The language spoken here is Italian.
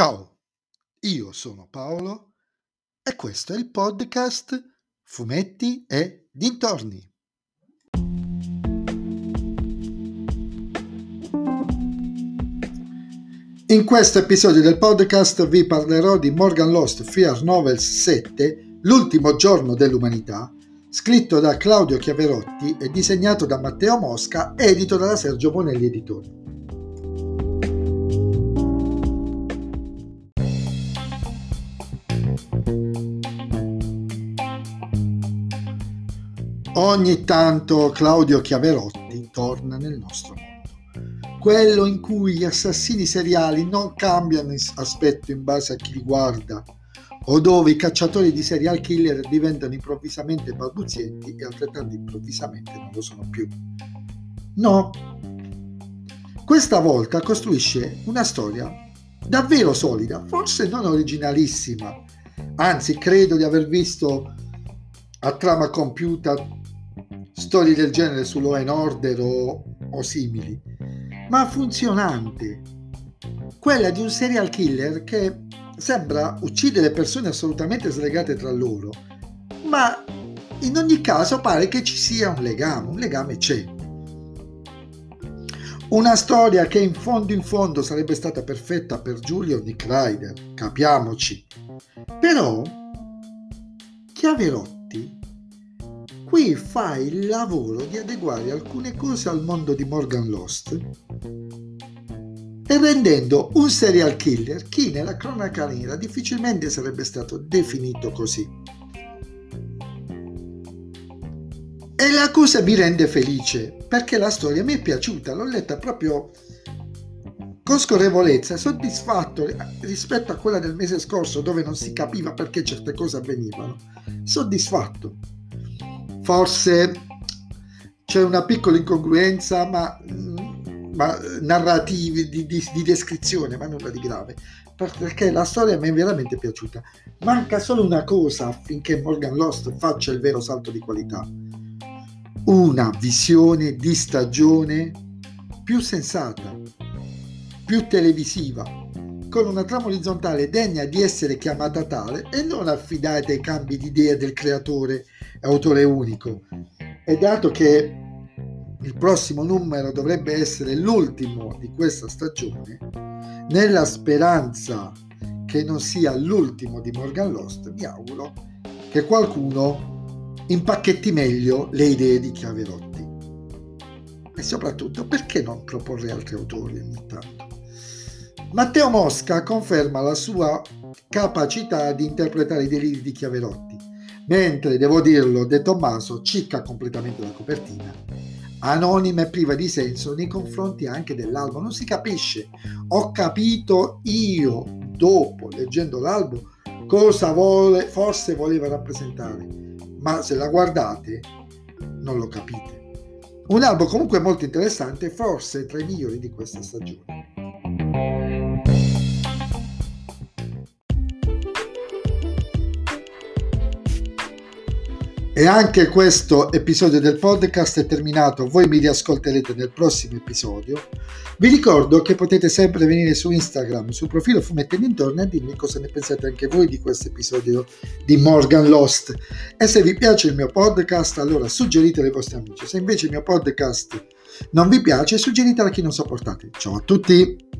Ciao, io sono Paolo e questo è il podcast Fumetti e Dintorni. In questo episodio del podcast vi parlerò di Morgan Lost Fear Novels 7, L'ultimo giorno dell'umanità, scritto da Claudio Chiaverotti e disegnato da Matteo Mosca, edito da Sergio Bonelli Editori. Ogni tanto Claudio Chiaverotti torna nel nostro mondo, quello in cui gli assassini seriali non cambiano aspetto in base a chi li guarda, o dove i cacciatori di serial killer diventano improvvisamente balbuzienti e altrettanto improvvisamente non lo sono più. No, questa volta costruisce una storia davvero solida, forse non originalissima, anzi credo di aver visto a trama compiuta storie del genere su Law Order o, o simili, ma funzionante. Quella di un serial killer che sembra uccidere persone assolutamente slegate tra loro, ma in ogni caso pare che ci sia un legame, un legame c'è. Una storia che in fondo in fondo sarebbe stata perfetta per Giulio Nick Ryder, capiamoci. Però Chiaverotti qui fa il lavoro di adeguare alcune cose al mondo di Morgan Lost e rendendo un serial killer chi nella cronaca nera difficilmente sarebbe stato definito così. E la cosa mi rende felice perché la storia mi è piaciuta, l'ho letta proprio con scorrevolezza, soddisfatto rispetto a quella del mese scorso dove non si capiva perché certe cose avvenivano. Soddisfatto. Forse c'è una piccola incongruenza, ma, ma narrativi di, di, di, descrizione, ma nulla di grave, perché la storia mi è veramente piaciuta. Manca solo una cosa affinché Morgan Lost faccia il vero salto di qualità. Una visione di stagione più sensata, più televisiva, con una trama orizzontale degna di essere chiamata tale e non affidata ai cambi di idea del creatore autore unico. E dato che il prossimo numero dovrebbe essere l'ultimo di questa stagione, nella speranza che non sia l'ultimo di Morgan Lost, mi auguro che qualcuno impacchetti meglio le idee di Chiaverotti. E soprattutto, perché non proporre altri autori ogni tanto? Matteo Mosca conferma la sua capacità di interpretare i deliri di Chiaverotti mentre devo dirlo De Tommaso cicca completamente la copertina anonima e priva di senso nei confronti anche dell'albo non si capisce. Ho capito io dopo leggendo l'albo cosa vuole forse voleva rappresentare. Ma se la guardate non lo capite. Un albo comunque molto interessante forse tra i migliori di questa stagione E anche questo episodio del podcast è terminato, voi mi riascolterete nel prossimo episodio. Vi ricordo che potete sempre venire su Instagram, sul profilo Fumetti Dintorni e dirmi cosa ne pensate anche voi di questo episodio di Morgan Lost. E se vi piace il mio podcast, allora suggeritelo ai vostri amici. Se invece il mio podcast non vi piace, suggeritelo a chi non sopportate. Ciao a tutti!